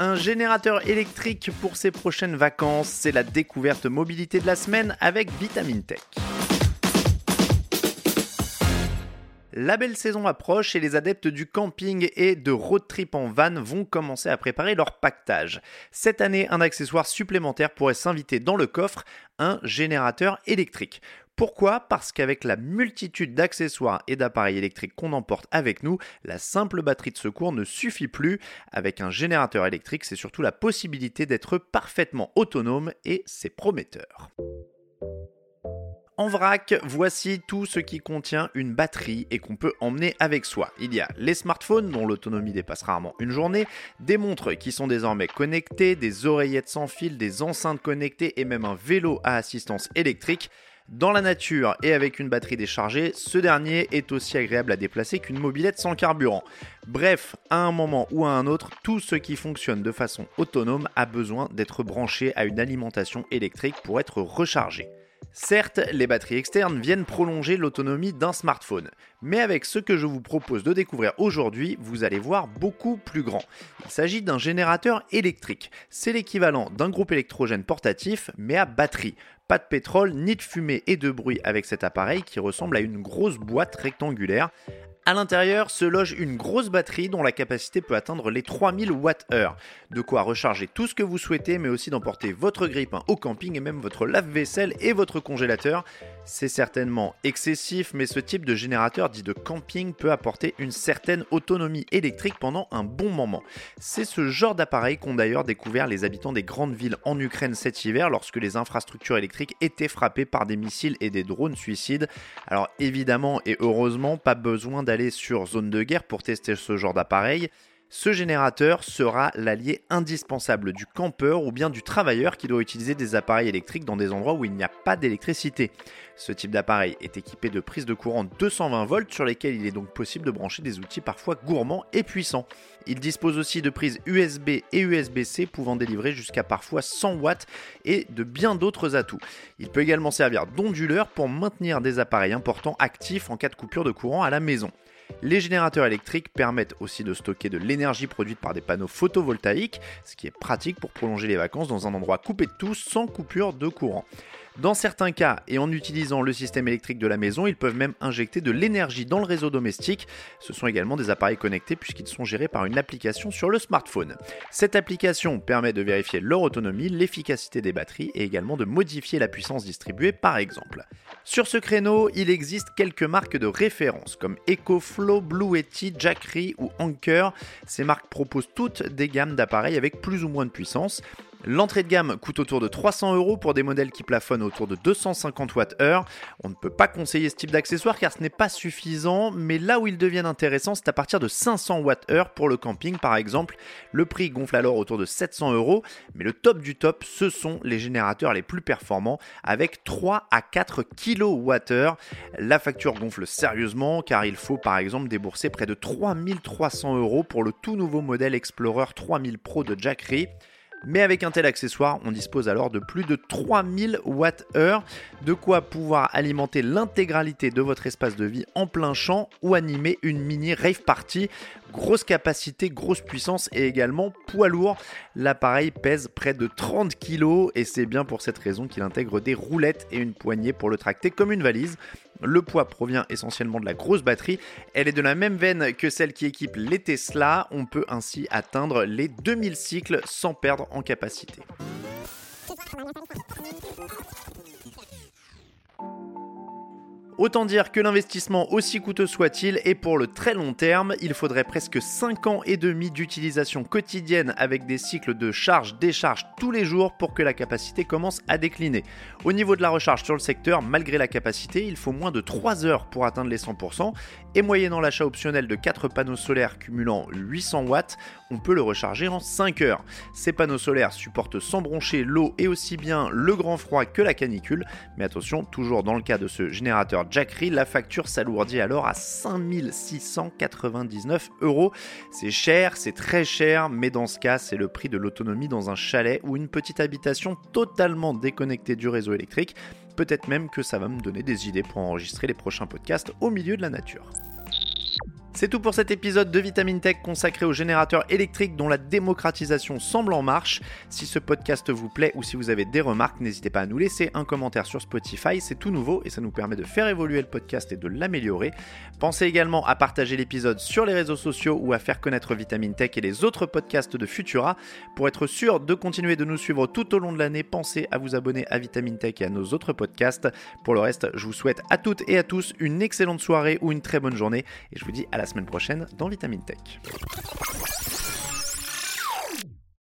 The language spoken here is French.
Un générateur électrique pour ses prochaines vacances, c'est la découverte mobilité de la semaine avec Vitamine Tech. La belle saison approche et les adeptes du camping et de road trip en van vont commencer à préparer leur pactage. Cette année, un accessoire supplémentaire pourrait s'inviter dans le coffre, un générateur électrique. Pourquoi? Parce qu'avec la multitude d'accessoires et d'appareils électriques qu'on emporte avec nous, la simple batterie de secours ne suffit plus. Avec un générateur électrique, c'est surtout la possibilité d'être parfaitement autonome et c'est prometteur. En vrac, voici tout ce qui contient une batterie et qu'on peut emmener avec soi. Il y a les smartphones dont l'autonomie dépasse rarement une journée, des montres qui sont désormais connectées, des oreillettes sans fil, des enceintes connectées et même un vélo à assistance électrique. Dans la nature et avec une batterie déchargée, ce dernier est aussi agréable à déplacer qu'une mobilette sans carburant. Bref, à un moment ou à un autre, tout ce qui fonctionne de façon autonome a besoin d'être branché à une alimentation électrique pour être rechargé. Certes, les batteries externes viennent prolonger l'autonomie d'un smartphone, mais avec ce que je vous propose de découvrir aujourd'hui, vous allez voir beaucoup plus grand. Il s'agit d'un générateur électrique. C'est l'équivalent d'un groupe électrogène portatif, mais à batterie. Pas de pétrole, ni de fumée et de bruit avec cet appareil qui ressemble à une grosse boîte rectangulaire. À l'intérieur se loge une grosse batterie dont la capacité peut atteindre les 3000 Wh. De quoi recharger tout ce que vous souhaitez, mais aussi d'emporter votre grille-pain au camping et même votre lave-vaisselle et votre congélateur. C'est certainement excessif, mais ce type de générateur dit de camping peut apporter une certaine autonomie électrique pendant un bon moment. C'est ce genre d'appareil qu'ont d'ailleurs découvert les habitants des grandes villes en Ukraine cet hiver lorsque les infrastructures électriques étaient frappées par des missiles et des drones suicides. Alors évidemment et heureusement, pas besoin d'aller sur zone de guerre pour tester ce genre d'appareil, ce générateur sera l'allié indispensable du campeur ou bien du travailleur qui doit utiliser des appareils électriques dans des endroits où il n'y a pas d'électricité. Ce type d'appareil est équipé de prises de courant 220 volts sur lesquelles il est donc possible de brancher des outils parfois gourmands et puissants. Il dispose aussi de prises USB et USB-C pouvant délivrer jusqu'à parfois 100 watts et de bien d'autres atouts. Il peut également servir d'onduleur pour maintenir des appareils importants actifs en cas de coupure de courant à la maison. Les générateurs électriques permettent aussi de stocker de l'énergie produite par des panneaux photovoltaïques, ce qui est pratique pour prolonger les vacances dans un endroit coupé de tout sans coupure de courant. Dans certains cas, et en utilisant le système électrique de la maison, ils peuvent même injecter de l'énergie dans le réseau domestique. Ce sont également des appareils connectés puisqu'ils sont gérés par une application sur le smartphone. Cette application permet de vérifier leur autonomie, l'efficacité des batteries et également de modifier la puissance distribuée par exemple. Sur ce créneau, il existe quelques marques de référence comme EcoFlow, Bluetti, Jackery ou Anker. Ces marques proposent toutes des gammes d'appareils avec plus ou moins de puissance. L'entrée de gamme coûte autour de 300 euros pour des modèles qui plafonnent autour de 250 Wh. On ne peut pas conseiller ce type d'accessoire car ce n'est pas suffisant, mais là où ils deviennent intéressants, c'est à partir de 500 Wh pour le camping par exemple. Le prix gonfle alors autour de 700 euros, mais le top du top, ce sont les générateurs les plus performants avec 3 à 4 kWh. La facture gonfle sérieusement car il faut par exemple débourser près de 3300 euros pour le tout nouveau modèle Explorer 3000 Pro de Jackery. Mais avec un tel accessoire, on dispose alors de plus de 3000 Wh, de quoi pouvoir alimenter l'intégralité de votre espace de vie en plein champ ou animer une mini rave party. Grosse capacité, grosse puissance et également poids lourd. L'appareil pèse près de 30 kg et c'est bien pour cette raison qu'il intègre des roulettes et une poignée pour le tracter comme une valise. Le poids provient essentiellement de la grosse batterie. Elle est de la même veine que celle qui équipe les Tesla. On peut ainsi atteindre les 2000 cycles sans perdre en capacité. Autant dire que l'investissement, aussi coûteux soit-il, est pour le très long terme. Il faudrait presque 5 ans et demi d'utilisation quotidienne avec des cycles de charge-décharge tous les jours pour que la capacité commence à décliner. Au niveau de la recharge sur le secteur, malgré la capacité, il faut moins de 3 heures pour atteindre les 100%. Et moyennant l'achat optionnel de 4 panneaux solaires cumulant 800 watts, on peut le recharger en 5 heures. Ces panneaux solaires supportent sans broncher l'eau et aussi bien le grand froid que la canicule. Mais attention, toujours dans le cas de ce générateur Jackery, la facture s'alourdit alors à 5699 euros. C'est cher, c'est très cher, mais dans ce cas, c'est le prix de l'autonomie dans un chalet ou une petite habitation totalement déconnectée du réseau électrique. Peut-être même que ça va me donner des idées pour enregistrer les prochains podcasts au milieu de la nature. C'est tout pour cet épisode de Vitamine Tech consacré aux générateurs électriques dont la démocratisation semble en marche. Si ce podcast vous plaît ou si vous avez des remarques, n'hésitez pas à nous laisser un commentaire sur Spotify, c'est tout nouveau et ça nous permet de faire évoluer le podcast et de l'améliorer. Pensez également à partager l'épisode sur les réseaux sociaux ou à faire connaître Vitamine Tech et les autres podcasts de Futura. Pour être sûr de continuer de nous suivre tout au long de l'année, pensez à vous abonner à Vitamine Tech et à nos autres podcasts. Pour le reste, je vous souhaite à toutes et à tous une excellente soirée ou une très bonne journée et je vous dis à la semaine prochaine dans Vitamine Tech.